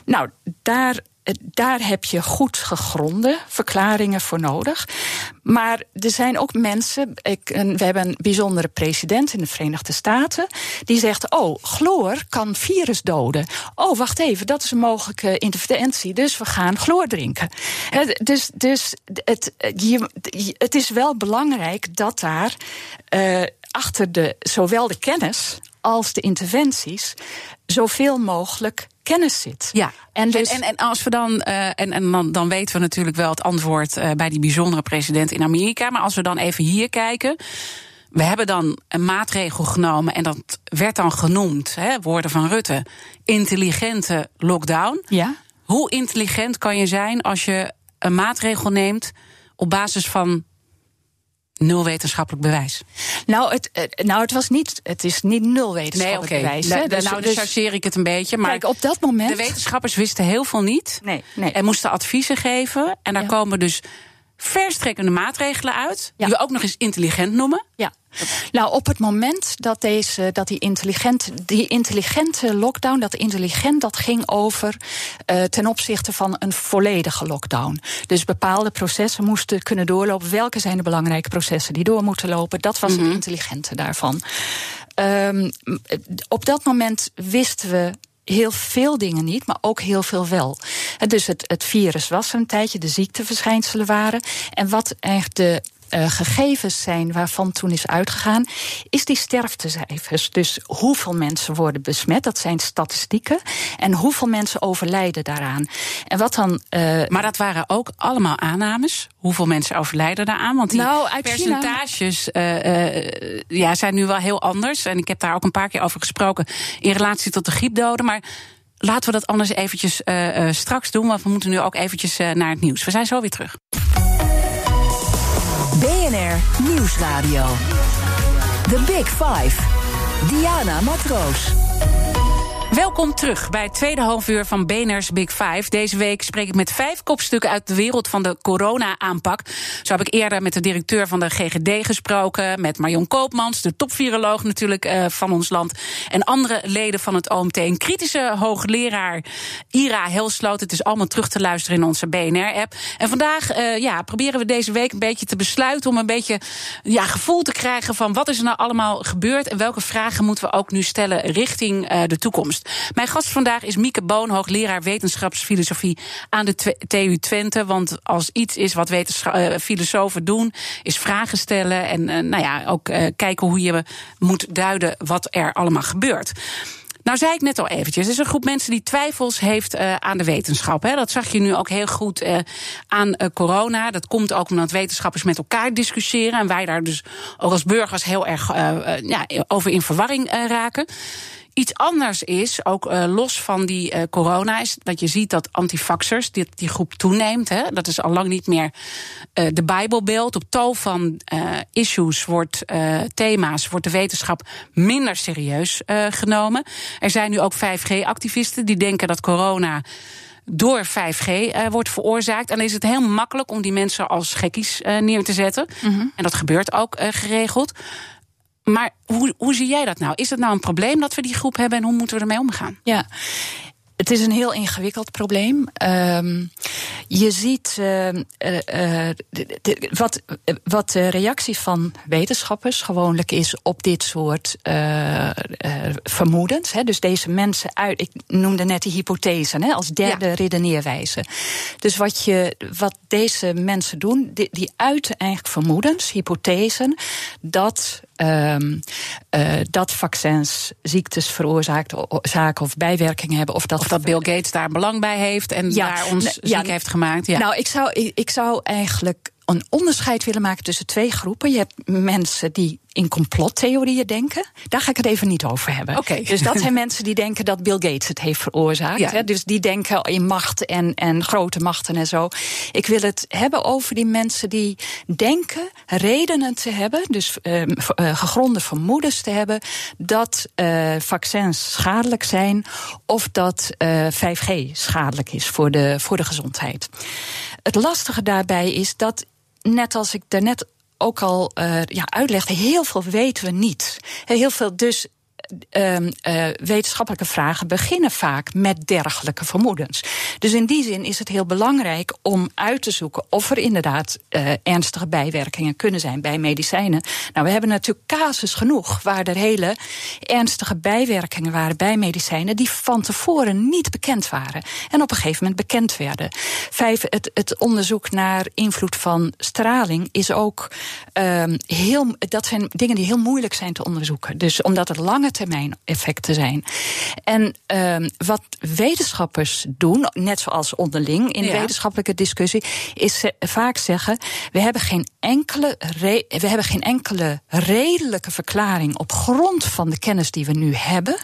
Nou, daar daar heb je goed gegronde verklaringen voor nodig. Maar er zijn ook mensen. Ik, we hebben een bijzondere president in de Verenigde Staten. Die zegt: Oh, chloor kan virus doden. Oh, wacht even, dat is een mogelijke interventie. Dus we gaan chloor drinken. dus dus het, je, het is wel belangrijk dat daar. Achter de, zowel de kennis als de interventies zoveel mogelijk kennis zit. Ja, en, dus... en, en, als we dan, uh, en, en dan, dan weten we natuurlijk wel het antwoord uh, bij die bijzondere president in Amerika. Maar als we dan even hier kijken. We hebben dan een maatregel genomen en dat werd dan genoemd, hè, woorden van Rutte, intelligente lockdown. Ja. Hoe intelligent kan je zijn als je een maatregel neemt op basis van nul wetenschappelijk bewijs. Nou, het, nou, het was niet. Het is niet nul wetenschappelijk nee, bewijs. Nee, dus, nou, dus chargeer ik het een beetje. Maar kijk, op dat moment. De wetenschappers wisten heel veel niet. Nee, nee. En moesten adviezen geven. En daar komen dus verstrekkende maatregelen uit. Die we ook nog eens intelligent noemen. Ja. Nou, op het moment dat, deze, dat die, intelligente, die intelligente lockdown, dat intelligent, dat ging over uh, ten opzichte van een volledige lockdown. Dus bepaalde processen moesten kunnen doorlopen. Welke zijn de belangrijke processen die door moeten lopen? Dat was mm -hmm. het intelligente daarvan. Um, op dat moment wisten we heel veel dingen niet, maar ook heel veel wel. Dus het, het virus was er een tijdje, de ziekteverschijnselen waren. En wat eigenlijk de uh, gegevens zijn waarvan toen is uitgegaan, is die sterftecijfers. Dus hoeveel mensen worden besmet, dat zijn statistieken. En hoeveel mensen overlijden daaraan. En wat dan. Uh, maar dat waren ook allemaal aannames. Hoeveel mensen overlijden daaraan? Want die nou, percentages uh, ja, zijn nu wel heel anders. En ik heb daar ook een paar keer over gesproken in relatie tot de griepdoden. Maar laten we dat anders eventjes straks doen. Want we moeten nu ook eventjes naar het nieuws. We zijn zo weer terug. Nieuwsradio. The Big Five. Diana Matroos. Welkom terug bij het tweede halfuur van BNR's Big Five. Deze week spreek ik met vijf kopstukken uit de wereld van de corona-aanpak. Zo heb ik eerder met de directeur van de GGD gesproken, met Marion Koopmans, de topviroloog natuurlijk uh, van ons land, en andere leden van het OMT. Een kritische hoogleraar Ira Helsloot. Het is allemaal terug te luisteren in onze BNR-app. En vandaag uh, ja, proberen we deze week een beetje te besluiten om een beetje ja, gevoel te krijgen van wat is er nou allemaal gebeurd en welke vragen moeten we ook nu stellen richting uh, de toekomst. Mijn gast vandaag is Mieke Boon, hoogleraar wetenschapsfilosofie aan de TU Twente. Want als iets is wat uh, filosofen doen, is vragen stellen en uh, nou ja, ook uh, kijken hoe je moet duiden wat er allemaal gebeurt. Nou, zei ik net al eventjes, er is een groep mensen die twijfels heeft aan de wetenschap. Hè. Dat zag je nu ook heel goed aan corona. Dat komt ook omdat wetenschappers met elkaar discussiëren. En wij daar dus ook als burgers heel erg ja, over in verwarring raken. Iets anders is, ook uh, los van die uh, corona, is dat je ziet dat antifaxers, die, die groep toeneemt. Hè, dat is al lang niet meer uh, de Bijbelbeeld. Op tal van issues wordt, thema's, wordt de wetenschap minder serieus genomen. Er zijn nu ook 5G-activisten die denken dat corona door 5G uh, wordt veroorzaakt. En dan is het heel makkelijk om die mensen als gekkies uh, neer te zetten. Mm -hmm. En dat gebeurt ook uh, geregeld. Maar hoe, hoe zie jij dat nou? Is het nou een probleem dat we die groep hebben en hoe moeten we ermee omgaan? Ja. Het is een heel ingewikkeld probleem. Um, Je ziet uh, uh, de, de, wat, wat de reactie van wetenschappers gewoonlijk is op dit soort uh, vermoedens. Hè. Dus deze mensen uit, ik noemde net die hypothesen hè, als derde ja. redeneerwijze. Dus wat, je, wat deze mensen doen, die, die uiten eigenlijk vermoedens, hypothesen, dat Um, uh, dat vaccins ziektes veroorzaakt, zaken of bijwerkingen hebben. Of dat, of dat Bill Gates daar belang bij heeft en ja, daar ons ziek ja, heeft gemaakt. Ja. Nou, ik zou, ik, ik zou eigenlijk een onderscheid willen maken tussen twee groepen. Je hebt mensen die in complottheorieën denken. Daar ga ik het even niet over hebben. Okay. Dus dat zijn mensen die denken dat Bill Gates het heeft veroorzaakt. Ja. Hè? Dus die denken in macht en, en grote machten en zo. Ik wil het hebben over die mensen die denken redenen te hebben, dus uh, gegronde vermoedens te hebben, dat uh, vaccins schadelijk zijn of dat uh, 5G schadelijk is voor de, voor de gezondheid. Het lastige daarbij is dat net als ik daarnet ook al uh, ja, uitlegde, heel veel weten we niet. Heel veel dus uh, uh, wetenschappelijke vragen beginnen vaak met dergelijke vermoedens. Dus in die zin is het heel belangrijk om uit te zoeken of er inderdaad uh, ernstige bijwerkingen kunnen zijn bij medicijnen. Nou, we hebben natuurlijk casus genoeg waar er hele ernstige bijwerkingen waren bij medicijnen die van tevoren niet bekend waren en op een gegeven moment bekend werden. Vijf, het, het onderzoek naar invloed van straling is ook um, heel. Dat zijn dingen die heel moeilijk zijn te onderzoeken. Dus omdat het lange termijn effecten zijn. En um, wat wetenschappers doen, net zoals onderling in ja. wetenschappelijke discussie, is ze vaak zeggen: we hebben geen enkele, we hebben geen enkele redelijke verklaring op grond van de kennis die we nu hebben.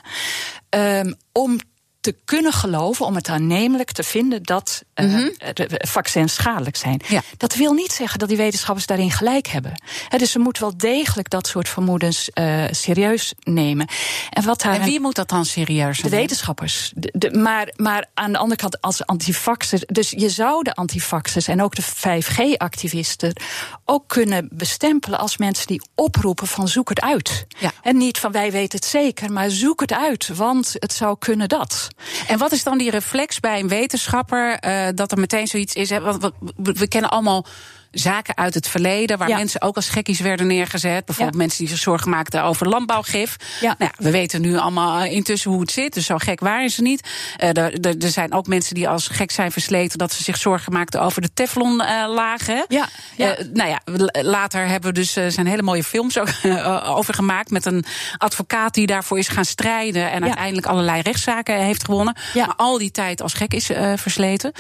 Um, om te kunnen geloven, om het aannemelijk te vinden dat uh, mm -hmm. vaccins schadelijk zijn. Ja. Dat wil niet zeggen dat die wetenschappers daarin gelijk hebben. He, dus ze moeten wel degelijk dat soort vermoedens uh, serieus nemen. En, wat daar en wie moet dat dan serieus nemen? De wetenschappers. De, de, maar, maar aan de andere kant, als antifaxers. Dus je zou de antifaxers en ook de 5G-activisten ook kunnen bestempelen als mensen die oproepen van zoek het uit. Ja. En niet van wij weten het zeker, maar zoek het uit, want het zou kunnen dat. En wat is dan die reflex bij een wetenschapper uh, dat er meteen zoiets is? Hè? Want we kennen allemaal zaken uit het verleden, waar ja. mensen ook als gekkies werden neergezet. Bijvoorbeeld ja. mensen die zich zorgen maakten over landbouwgif. Ja. Nou, we weten nu allemaal intussen hoe het zit, dus zo gek waren ze niet. Uh, er, er, zijn ook mensen die als gek zijn versleten dat ze zich zorgen maakten over de Teflonlagen. Ja. ja. Uh, nou ja, later hebben we dus zijn hele mooie films ook, over gemaakt met een advocaat die daarvoor is gaan strijden en uiteindelijk allerlei rechtszaken heeft gewonnen. Maar al die tijd als gek is versleten.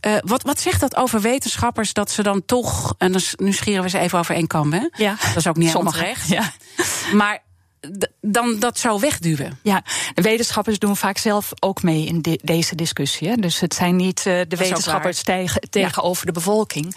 Uh, wat, wat zegt dat over wetenschappers dat ze dan toch. En dan, nu scheren we ze even over één kam, hè? Ja. Dat is ook niet helemaal terecht. Ja. Maar dan dat zou wegduwen. Ja, de wetenschappers doen vaak zelf ook mee in de, deze discussie. Hè? Dus het zijn niet uh, de wetenschappers tegen, tegenover ja. de bevolking.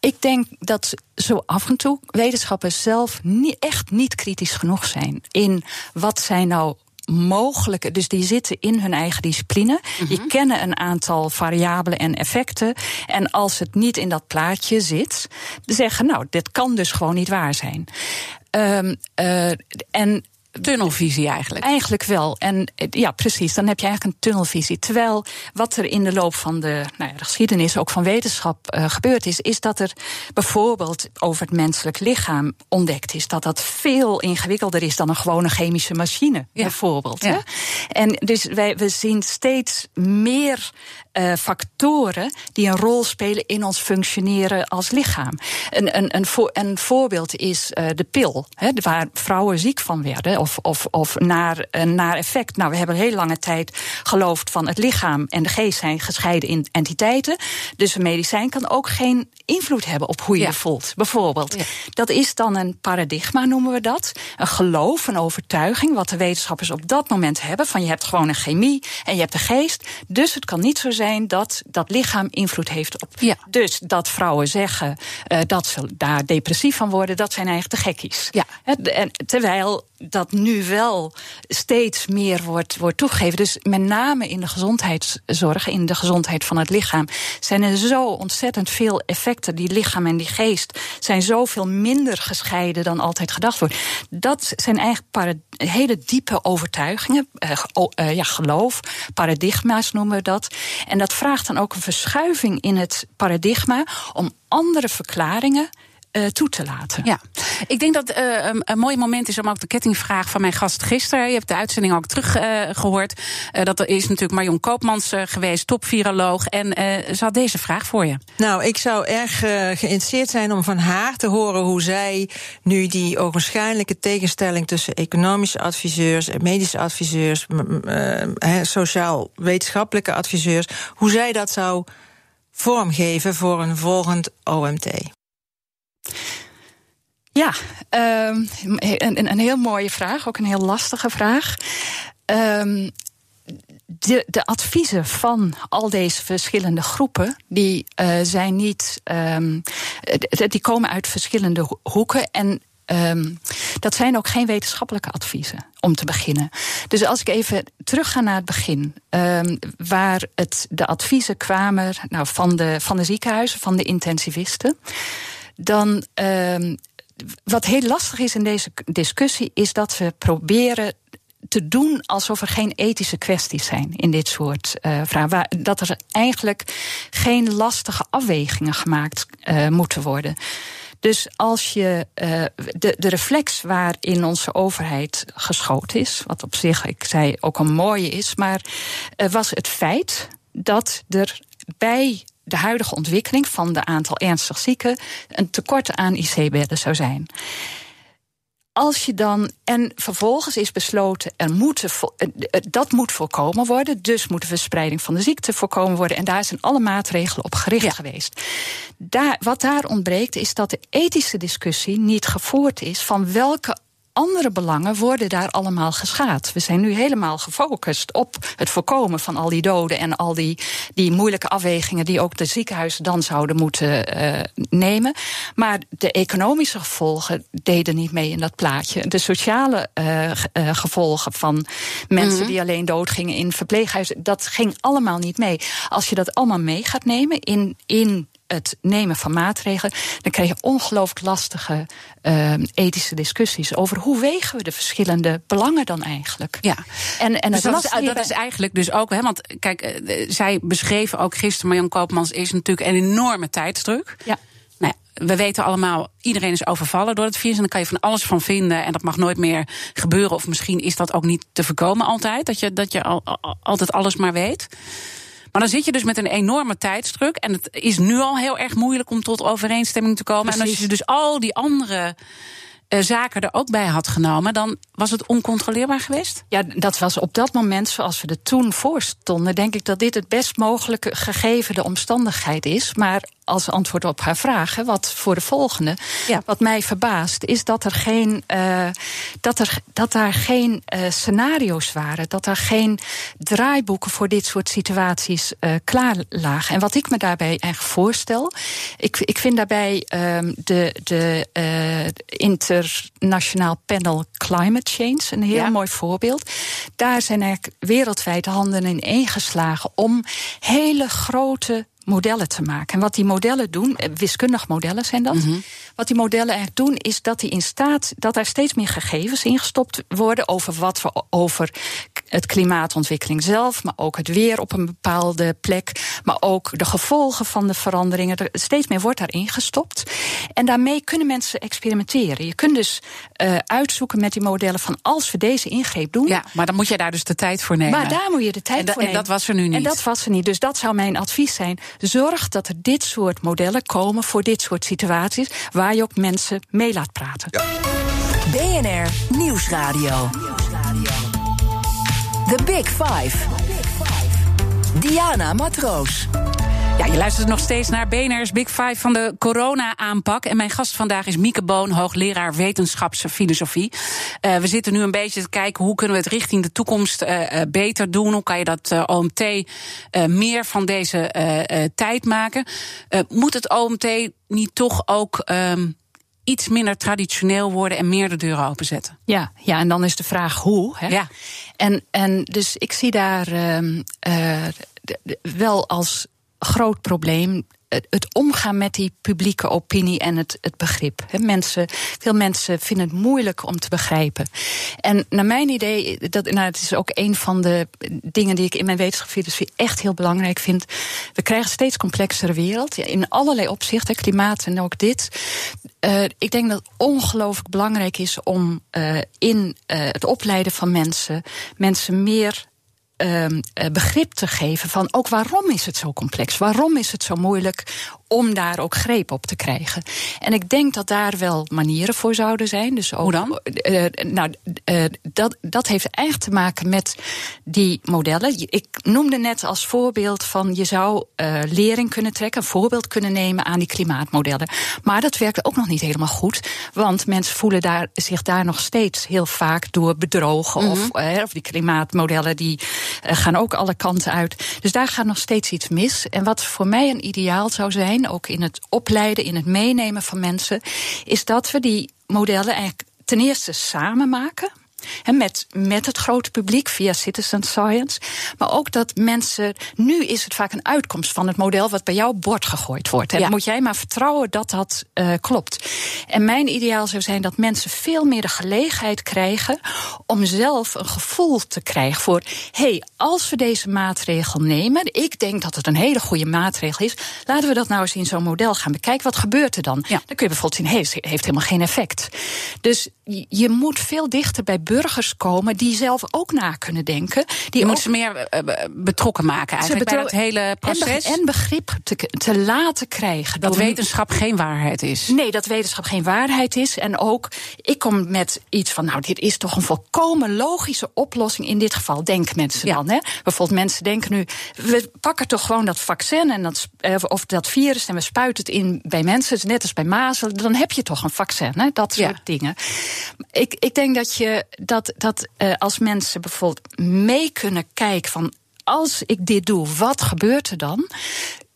Ik denk dat zo af en toe wetenschappers zelf niet, echt niet kritisch genoeg zijn in wat zijn nou mogelijke, dus die zitten in hun eigen discipline. Die kennen een aantal variabelen en effecten. En als het niet in dat plaatje zit, zeggen, nou, dit kan dus gewoon niet waar zijn. Um, uh, en tunnelvisie eigenlijk. Eigenlijk wel. En ja, precies. Dan heb je eigenlijk een tunnelvisie. Terwijl wat er in de loop van de, nou ja, de geschiedenis, ook van wetenschap, uh, gebeurd is, is dat er bijvoorbeeld over het menselijk lichaam ontdekt is dat dat veel ingewikkelder is dan een gewone chemische machine, ja. bijvoorbeeld. Ja. En dus wij, we zien steeds meer uh, factoren die een rol spelen in ons functioneren als lichaam. Een, een, een, voor, een voorbeeld is uh, de pil, hè, waar vrouwen ziek van werden of, of, of naar, naar effect. Nou, we hebben heel lange tijd geloofd van het lichaam en de geest zijn gescheiden entiteiten. Dus een medicijn kan ook geen invloed hebben op hoe je ja. je voelt, bijvoorbeeld. Ja. Dat is dan een paradigma, noemen we dat. Een geloof, een overtuiging, wat de wetenschappers op dat moment hebben: van je hebt gewoon een chemie en je hebt de geest. Dus het kan niet zo zijn dat dat lichaam invloed heeft op. Ja. Dus dat vrouwen zeggen uh, dat ze daar depressief van worden, dat zijn eigenlijk de gekkies. Ja. En, terwijl dat nu wel steeds meer wordt, wordt toegegeven. Dus met name in de gezondheidszorg, in de gezondheid van het lichaam, zijn er zo ontzettend veel effecten. Die lichaam en die geest zijn zoveel minder gescheiden dan altijd gedacht wordt. Dat zijn eigenlijk hele diepe overtuigingen, uh, ja, geloof, paradigma's noemen we dat. En dat vraagt dan ook een verschuiving in het paradigma om andere verklaringen uh, toe te laten. Ja, ik denk dat uh, een, een, mooi moment is om ook de kettingvraag van mijn gast gisteren. Je hebt de uitzending ook teruggehoord. Uh, dat er is natuurlijk Marion Koopmans geweest, topviroloog. En ze had deze vraag voor je. Nou, ik zou erg geïnteresseerd zijn om van haar te horen hoe zij nu die ogenschijnlijke tegenstelling tussen economische adviseurs en medische adviseurs, sociaal-wetenschappelijke adviseurs, hoe zij dat zou vormgeven voor een volgend OMT. Ja, um, een, een heel mooie vraag, ook een heel lastige vraag. Um, de, de, adviezen van al deze verschillende groepen, die uh, zijn niet. Um, die komen uit verschillende hoeken. En dat zijn ook geen wetenschappelijke adviezen, om te beginnen. Dus als ik even terug ga naar het begin, waar de adviezen kwamen nou, van, de, van de ziekenhuizen, van de intensivisten dan. Uh, wat heel lastig is in deze discussie, is dat we proberen te doen alsof er geen ethische kwesties zijn in dit soort uh, vragen. Dat er eigenlijk geen lastige afwegingen gemaakt uh, moeten worden. Dus als je uh, de, de reflex waarin onze overheid geschoten is, wat op zich, ik zei, ook een mooie is, maar was het feit dat er bij de huidige ontwikkeling van de aantal ernstig zieken een tekort aan IC-bedden zou zijn. Als je dan, en vervolgens is besloten, er moeten, eh, eh, dat moet voorkomen worden, dus moet de verspreiding van de ziekte voorkomen worden. En daar zijn alle maatregelen op gericht geweest. Daar, wat daar ontbreekt, is dat de ethische discussie niet gevoerd is van welke andere belangen worden daar allemaal geschaad. We zijn nu helemaal gefocust op het voorkomen van al die doden en al die, die moeilijke afwegingen die ook de ziekenhuizen dan zouden moeten uh, nemen. Maar de economische gevolgen deden niet mee in dat plaatje. De sociale uh, gevolgen van mensen mm die alleen doodgingen in verpleeghuizen, dat ging allemaal niet mee. Als je dat allemaal mee gaat nemen in, in het nemen van maatregelen, dan krijg je ongelooflijk lastige uh, ethische discussies over hoe wegen we de verschillende belangen dan eigenlijk. Ja, en, en dus dat, is, dat is eigenlijk dus ook, hè, want kijk, uh, zij beschreven ook gisteren, Marjan Koopmans, is natuurlijk een enorme tijdsdruk. Ja. Nou, we weten allemaal, iedereen is overvallen door het virus. En daar kan je van alles van vinden. En dat mag nooit meer gebeuren. Of misschien is dat ook niet te voorkomen altijd. Dat je, dat je al, al, altijd alles maar weet. Maar dan zit je dus met een enorme tijdsdruk. En het is nu al heel erg moeilijk om tot overeenstemming te komen. Precies. En als je dus al die andere uh, zaken er ook bij had genomen, dan was het oncontroleerbaar geweest? Ja, dat was op dat moment, zoals we er toen voor stonden, denk ik dat dit het best mogelijke gegeven de omstandigheid is. Maar als antwoord op haar vragen, wat voor de volgende. Ja. Wat mij verbaast, is dat er geen, uh, dat er, dat daar geen uh, scenario's waren. Dat er geen draaiboeken voor dit soort situaties uh, klaar lagen. En wat ik me daarbij echt voorstel. Ik, ik vind daarbij um, de, de internationaal panel Climate Change een heel ja. mooi voorbeeld. Daar zijn eigenlijk wereldwijd handen in één geslagen om hele grote modellen te maken. En wat die modellen doen, eh, wiskundig modellen zijn dat. Mm -hmm. Wat die modellen eigenlijk doen, is dat die in staat dat er steeds meer gegevens ingestopt worden over wat we over het klimaatontwikkeling zelf, maar ook het weer op een bepaalde plek, maar ook de gevolgen van de veranderingen. Er, steeds meer wordt daarin gestopt. En daarmee kunnen mensen experimenteren. Je kunt dus uh, uitzoeken met die modellen van als we deze ingreep doen. Ja, maar dan moet je daar dus de tijd voor nemen. Maar daar moet je de tijd en voor nemen. En dat was er nu niet. En dat was er niet. Dus dat zou mijn advies zijn. Zorg dat er dit soort modellen komen voor dit soort situaties, waar je ook mensen mee laat praten. Ja. BNR Nieuwsradio. The Big Five. Diana Matroos. Ja, je luistert nog steeds naar BNR's Big Five van de corona-aanpak. En mijn gast vandaag is Mieke Boon, hoogleraar wetenschapsfilosofie. Uh, we zitten nu een beetje te kijken hoe kunnen we het richting de toekomst uh, beter doen. Hoe kan je dat OMT meer van deze tijd maken? moet het OMT niet toch ook um, iets minder traditioneel worden en meer de deuren openzetten. Ja, ja en dan is de vraag hoe. Hè? Ja. En, en dus ik zie daar uh, uh, wel als groot probleem het omgaan met die publieke opinie en het, het begrip. mensen, veel mensen vinden het moeilijk om te begrijpen. En naar mijn idee, dat, nou, het is ook een van de dingen die ik in mijn wetenschapsfilosofie echt heel belangrijk vind. We krijgen steeds complexere wereld, in allerlei opzichten, klimaat en ook dit. Uh, ik denk dat het ongelooflijk belangrijk is om uh, in uh, het opleiden van mensen, mensen meer uh, begrip te geven van ook waarom is het zo complex? Waarom is het zo moeilijk om daar ook greep op te krijgen. En ik denk dat daar wel manieren voor zouden zijn. Dus ook, Hoe dan? Uh, nou, uh, dat, dat heeft eigenlijk te maken met die modellen. Ik noemde net als voorbeeld van je zou uh, lering kunnen trekken, een voorbeeld kunnen nemen aan die klimaatmodellen. Maar dat werkt ook nog niet helemaal goed, want mensen voelen daar, zich daar nog steeds heel vaak door bedrogen. Mm -hmm. of, of die klimaatmodellen die gaan ook alle kanten uit. Dus daar gaat nog steeds iets mis. En wat voor mij een ideaal zou zijn ook in het opleiden, in het meenemen van mensen, is dat we die modellen eigenlijk ten eerste samen maken. En met, met het grote publiek via citizen science. Maar ook dat mensen. Nu is het vaak een uitkomst van het model wat bij jouw bord gegooid wordt. En ja. moet jij maar vertrouwen dat dat uh, klopt. En mijn ideaal zou zijn dat mensen veel meer de gelegenheid krijgen. om zelf een gevoel te krijgen voor. hé, hey, als we deze maatregel nemen. ik denk dat het een hele goede maatregel is. laten we dat nou eens in zo'n model gaan bekijken. Wat gebeurt er dan? Ja. Dan kun je bijvoorbeeld zien: hé, hey, het heeft helemaal geen effect. Dus je moet veel dichter bij burgers komen die zelf ook na kunnen denken. Die je moet ze meer uh, betrokken maken eigenlijk bij het hele proces. En, begrip te, te laten krijgen. Dat wetenschap geen waarheid is. Nee, dat wetenschap geen waarheid is. En ook, ik kom met iets van, nou, dit is toch een volkomen logische oplossing in dit geval, denken mensen ja. dan. Hè? Bijvoorbeeld mensen denken nu, we pakken toch gewoon dat vaccin en dat, of dat virus en we spuiten het in bij mensen, net als bij mazelen, dan heb je toch een vaccin, hè? dat soort ja. dingen. Ik, ik denk dat je dat, dat uh, als mensen bijvoorbeeld mee kunnen kijken van als ik dit doe, wat gebeurt er dan?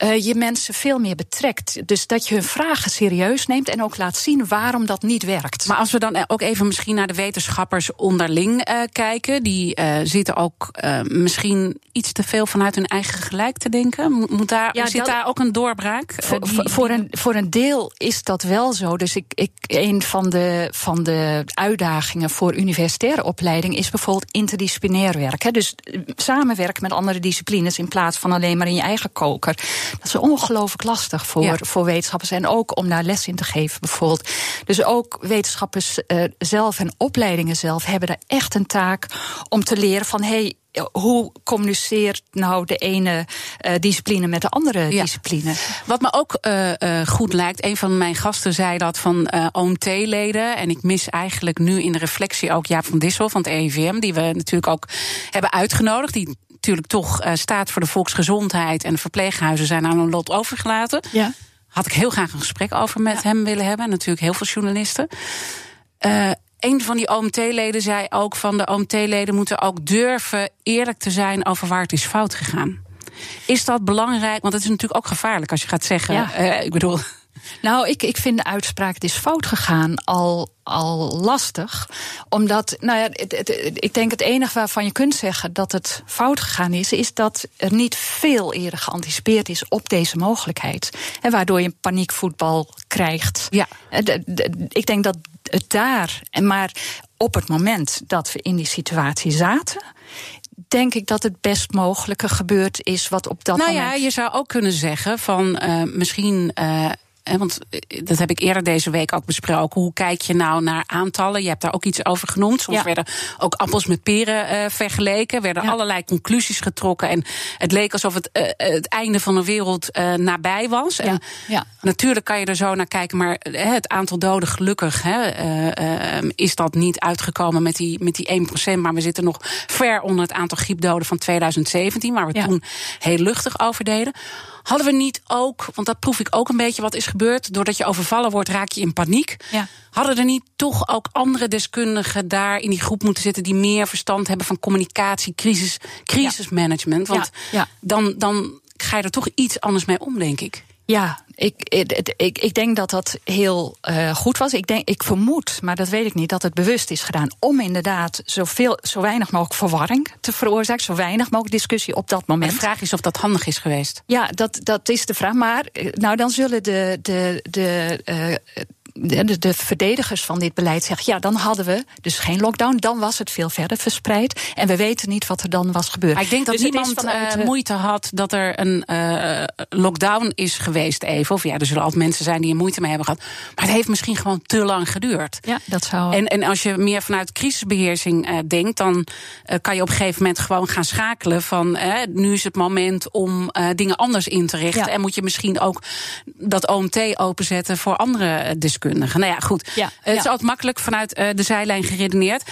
Uh, je mensen veel meer betrekt. Dus dat je hun vragen serieus neemt en ook laat zien waarom dat niet werkt. Maar als we dan ook even misschien naar de wetenschappers onderling uh, kijken, die uh, zitten ook misschien iets te veel vanuit hun eigen gelijk te denken. Moet daar, ja, zit dat, daar ook een doorbraak? Voor, die, voor, een, voor een deel is dat wel zo. Dus ik, ik, een van de, van de uitdagingen voor universitaire opleiding is bijvoorbeeld interdisciplinair werken. Dus samenwerken met andere disciplines in plaats van alleen maar in je eigen koker. Dat is ongelooflijk lastig voor, ja. voor wetenschappers. En ook om daar les in te geven, bijvoorbeeld. Dus ook wetenschappers uh, zelf en opleidingen zelf hebben daar echt een taak om te leren van hé. Hey, hoe communiceert nou de ene uh, discipline met de andere ja. discipline? Wat me ook uh, uh, goed lijkt, een van mijn gasten zei dat van OMT-leden. En ik mis eigenlijk nu in de reflectie ook Jaap van Dissel van het EIVM, die we natuurlijk ook hebben uitgenodigd. Die natuurlijk toch uh, staat voor de volksgezondheid en de verpleeghuizen zijn aan een lot overgelaten. Ja. Had ik heel graag een gesprek over met ja. hem willen hebben. En natuurlijk heel veel journalisten. Uh, een van die OMT-leden zei ook van de OMT-leden moeten ook durven eerlijk te zijn over waar het is fout gegaan. Is dat belangrijk? Want het is natuurlijk ook gevaarlijk als je gaat zeggen. Ja. Uh, ik bedoel. Nou, ik, ik vind de uitspraak het is fout gegaan al, al lastig. Omdat, nou ja, het, het, ik denk het enige waarvan je kunt zeggen dat het fout gegaan is, is dat er niet veel eerder geanticipeerd is op deze mogelijkheid. En waardoor je paniekvoetbal krijgt. Ja. Ik denk dat het daar, maar op het moment dat we in die situatie zaten denk ik dat het best mogelijke gebeurd is wat op dat nou moment. Nou ja, je zou ook kunnen zeggen van uh, misschien. Uh want dat heb ik eerder deze week ook besproken. Hoe kijk je nou naar aantallen? Je hebt daar ook iets over genoemd. Soms ja. werden ook appels met peren uh, vergeleken. Werden ja. allerlei conclusies getrokken. En het leek alsof het, uh, het einde van de wereld uh, nabij was. Ja. En ja. natuurlijk kan je er zo naar kijken. Maar het aantal doden, gelukkig, is dat niet uitgekomen met die, met die 1%. Maar we zitten nog ver onder het aantal griepdoden van 2017. Waar we toen heel luchtig over deden. Hadden we niet ook, want dat proef ik ook een beetje wat is gebeurd. Doordat je overvallen wordt, raak je in paniek. Ja. Hadden er niet toch ook andere deskundigen daar in die groep moeten zitten die meer verstand hebben van communicatie, crisis, crisismanagement? Want. Dan, dan ga je er toch iets anders mee om, denk ik. Ja, Ik, ik, ik, ik denk dat dat heel uh, goed was. Ik, denk, ik vermoed, maar dat weet ik niet, dat het bewust is gedaan om inderdaad zoveel, zo weinig mogelijk verwarring te veroorzaken, zo weinig mogelijk discussie op dat moment. de vraag is of dat handig is geweest. Ja, dat, dat is de vraag. Maar nou, dan zullen de, de, de uh, de, de, verdedigers van dit beleid zeggen: ja, dan hadden we dus geen lockdown, dan was het veel verder verspreid. En we weten niet wat er dan was gebeurd. Maar ik denk dat dus niemand vanuit, uh, moeite had dat er een uh, lockdown is geweest, even. Of ja, er zullen altijd mensen zijn die er moeite mee hebben gehad. Maar het heeft misschien gewoon te lang geduurd. Ja, dat zou. En, en als je meer vanuit crisisbeheersing uh, denkt, dan kan je op een gegeven moment gewoon gaan schakelen van nu is het moment om dingen anders in te richten. Ja. En moet je misschien ook dat OMT openzetten voor andere discussies. Nou ja, goed. Ja, het is altijd makkelijk vanuit uh, de zijlijn geredeneerd.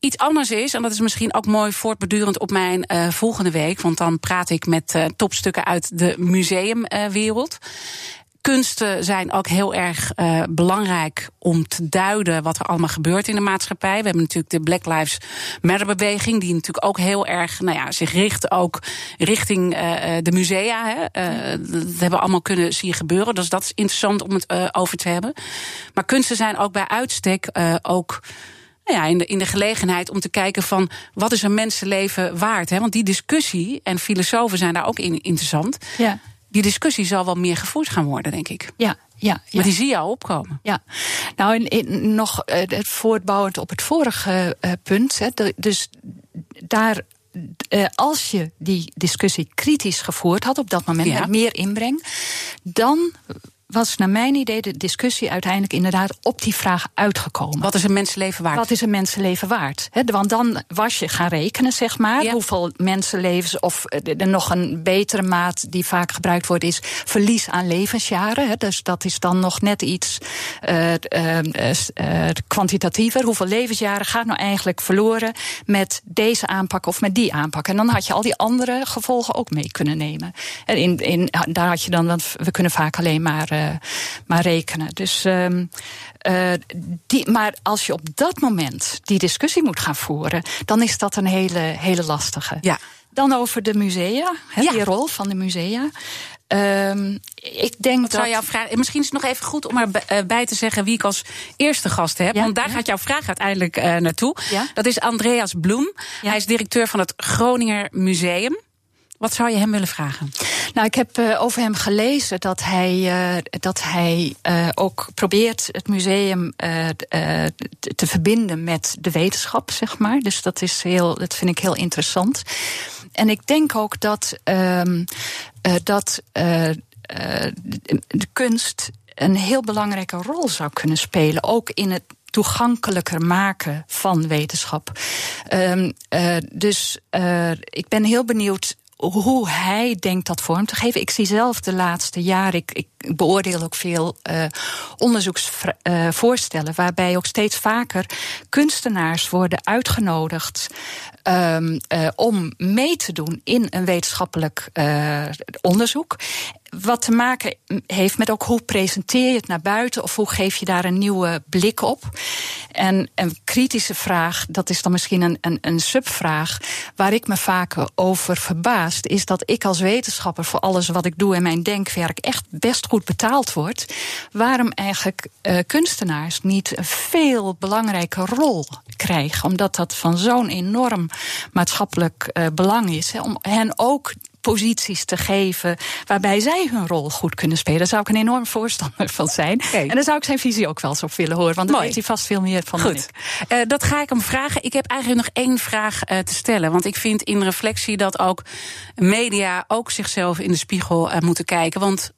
Iets anders is, en dat is misschien ook mooi voortbedurend op mijn uh, volgende week, want dan praat ik met uh, topstukken uit de museumwereld kunsten zijn ook heel erg uh, belangrijk om te duiden wat er allemaal gebeurt in de maatschappij. We hebben natuurlijk de Black Lives Matter beweging, die natuurlijk ook heel erg nou ja, zich richt ook richting uh, de musea. Hè. Dat hebben we allemaal kunnen zien gebeuren. Dus dat is interessant om het over te hebben. Maar kunsten zijn ook bij uitstek ook nou ja, in, de, in de gelegenheid om te kijken van wat is een mensenleven waard. Hè? Want die discussie, en filosofen zijn daar ook in interessant. Ja die discussie zal wel meer gevoerd gaan worden, denk ik. Ja, ja, Maar die zie je al opkomen. Ja, nou, in nog uh, het voortbouwend op het vorige uh, punt. Hè, de, dus daar. Uh, als je die discussie kritisch gevoerd had op dat moment, ja. met meer inbreng, dan was naar mijn idee de discussie uiteindelijk inderdaad op die vraag uitgekomen. Wat is een mensenleven waard? Wat is een mensenleven waard? He, want dan was je gaan rekenen, zeg maar, ja. hoeveel mensenlevens, of er nog een betere maat die vaak gebruikt wordt, is verlies aan levensjaren. He, dus dat is dan nog net iets uh, uh, uh, kwantitatiever. Hoeveel levensjaren gaat nou eigenlijk verloren met deze aanpak of met die aanpak? En dan had je al die andere gevolgen ook mee kunnen nemen. En in, in, daar had je dan, want we kunnen vaak alleen maar uh, maar rekenen. Dus, uh, uh, die, maar als je op dat moment die discussie moet gaan voeren, dan is dat een hele, hele lastige. Ja. Dan over de musea, he, ja. die rol van de musea. Um, ik denk Wat dat. Zou jouw vraag, misschien is het nog even goed om erbij te zeggen wie ik als eerste gast heb. Ja, want daar ja. gaat jouw vraag uiteindelijk uh, naartoe. Ja? Dat is Andreas Bloem. Hij is directeur van het Groninger Museum. Wat zou je hem willen vragen? Nou, ik heb uh, over hem gelezen dat hij, uh, dat hij uh, ook probeert het museum te verbinden met de wetenschap, zeg maar. Dus dat, is heel, dat vind ik heel interessant. En ik denk ook dat, ehm, dat de kunst een heel belangrijke rol zou kunnen spelen, ook in het toegankelijker maken van wetenschap. Uh, dus ik ben heel benieuwd hoe hij denkt dat vorm te geven. Ik zie zelf de laatste jaren, ik, ik beoordeel ook veel uh, onderzoeksvoorstellen, uh, waarbij ook steeds vaker kunstenaars worden uitgenodigd um, uh, om mee te doen in een wetenschappelijk onderzoek. Wat te maken heeft met ook hoe presenteer je het naar buiten of hoe geef je daar een nieuwe blik op. En een kritische vraag, dat is dan misschien een, een, een subvraag, waar ik me vaak over verbaast, is dat ik als wetenschapper voor alles wat ik doe in mijn denkwerk echt best goed betaald word. Waarom eigenlijk uh, kunstenaars niet een veel belangrijke rol krijgen? Omdat dat van zo'n enorm maatschappelijk uh, belang is. Hè, om hen ook posities te geven waarbij zij hun rol goed kunnen spelen. Daar zou ik een enorm voorstander van zijn. Okay. En daar zou ik zijn visie ook wel eens op willen horen, want daar weet hij vast veel meer van goed. Uh, dat ga ik hem vragen. Ik heb eigenlijk nog één vraag uh, te stellen, want ik vind in reflectie dat ook media ook zichzelf in de spiegel uh, moeten kijken, want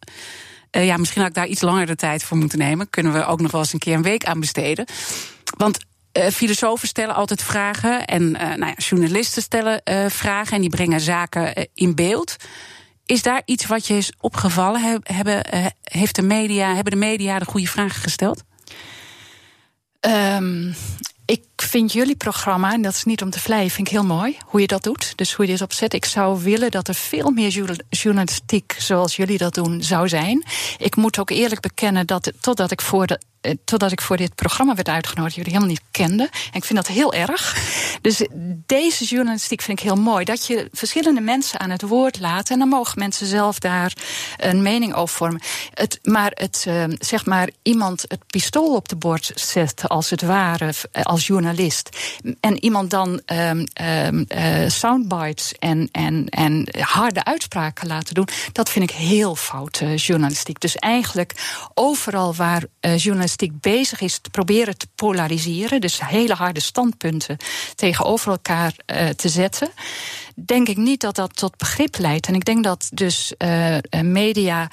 ja, misschien had ik daar iets langer de tijd voor moeten nemen. Kunnen we ook nog wel eens een keer een week aan besteden. Want uh, filosofen stellen altijd vragen en uh, nou ja, journalisten stellen uh, vragen en die brengen zaken in beeld. Is daar iets wat je is opgevallen? Heb, hebben, heeft de media, hebben de media de goede vragen gesteld? Um, ik vind jullie programma, en dat is niet om te vleien, vind ik heel mooi hoe je dat doet. Dus hoe je dit opzet. Ik zou willen dat er veel meer journalistiek zoals jullie dat doen zou zijn. Ik moet ook eerlijk bekennen dat totdat ik voor eh, totdat ik voor dit programma werd uitgenodigd, jullie helemaal niet kende. En ik vind dat heel erg. Dus deze journalistiek vind ik heel mooi. Dat je verschillende mensen aan het woord laat. En dan mogen mensen zelf daar een mening over vormen. Het, maar het, uh, zeg maar, iemand het pistool op de bord zet, als het ware, als journalist. En iemand dan um, soundbites en, en, en harde uitspraken laten doen. Dat vind ik heel fout uh, journalistiek. Dus eigenlijk overal waar uh, journalistiek bezig is te proberen te polariseren. Dus hele harde standpunten tegenover elkaar te zetten. Denk ik niet dat dat tot begrip leidt. En ik denk dat dus media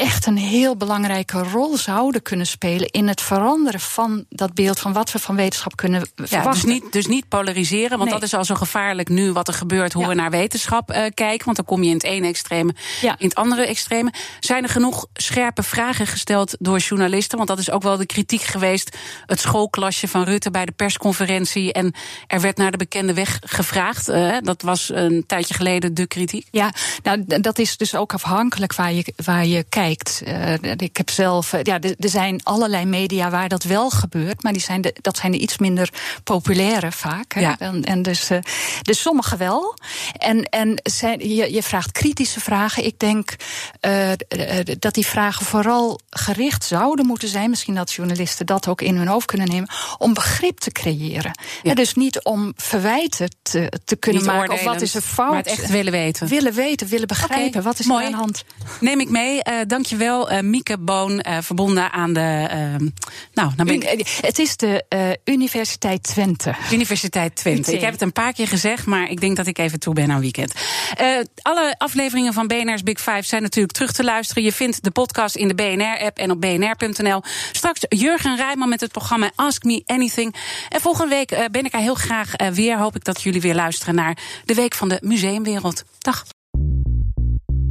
echt een heel belangrijke rol zouden kunnen spelen in het veranderen van dat beeld van wat we van wetenschap kunnen ja, verwachten. Dus niet, dus niet polariseren, want Nee. dat is al zo gevaarlijk nu wat er gebeurt, hoe Ja. we naar wetenschap eh, kijken. Want dan kom je in het ene extreme, Ja. in het andere extreme. Zijn er genoeg scherpe vragen gesteld door journalisten? Want dat is ook wel de kritiek geweest. Het schoolklasje van Rutte bij de persconferentie. En er werd naar de bekende weg gevraagd. Eh, dat was een tijdje geleden de kritiek. Ja, nou, dat is dus ook afhankelijk waar je, waar je kijkt. Eh, ik heb zelf, eh, ja, er er zijn allerlei media waar dat wel gebeurt, maar die zijn de, dat zijn de iets minder populaire vaak. Ja. En, en dus, eh, dus sommige wel. En, en zijn, je, je vraagt kritische vragen. Ik denk dat die vragen vooral gericht zouden moeten zijn. Misschien dat journalisten dat ook in hun hoofd kunnen nemen. Om begrip te creëren. Ja. En dus niet om verwijten te, te kunnen Niet maken. Of wat is er fout? Maar het echt willen weten. willen weten, willen begrijpen. Wat is er mooi. aan de hand? Neem ik mee. Eh dankjewel, eh Mieke Boon, eh, verbonden aan de. eh, nou, ben ik. Het is de Universiteit Twente. Universiteit Twente. Ik heb het een paar keer gezegd, maar ik denk dat ik even toe ben aan weekend. Alle afleveringen van BNR's Big Five zijn natuurlijk terug te luisteren. Je vindt de podcast in de BNR-app en op bnr.nl. Straks Jurgen Rijman met het programma Ask Me Anything. En volgende week ben ik er heel graag weer. Hoop ik dat jullie weer luisteren naar de Week van de Museumwereld. Dag.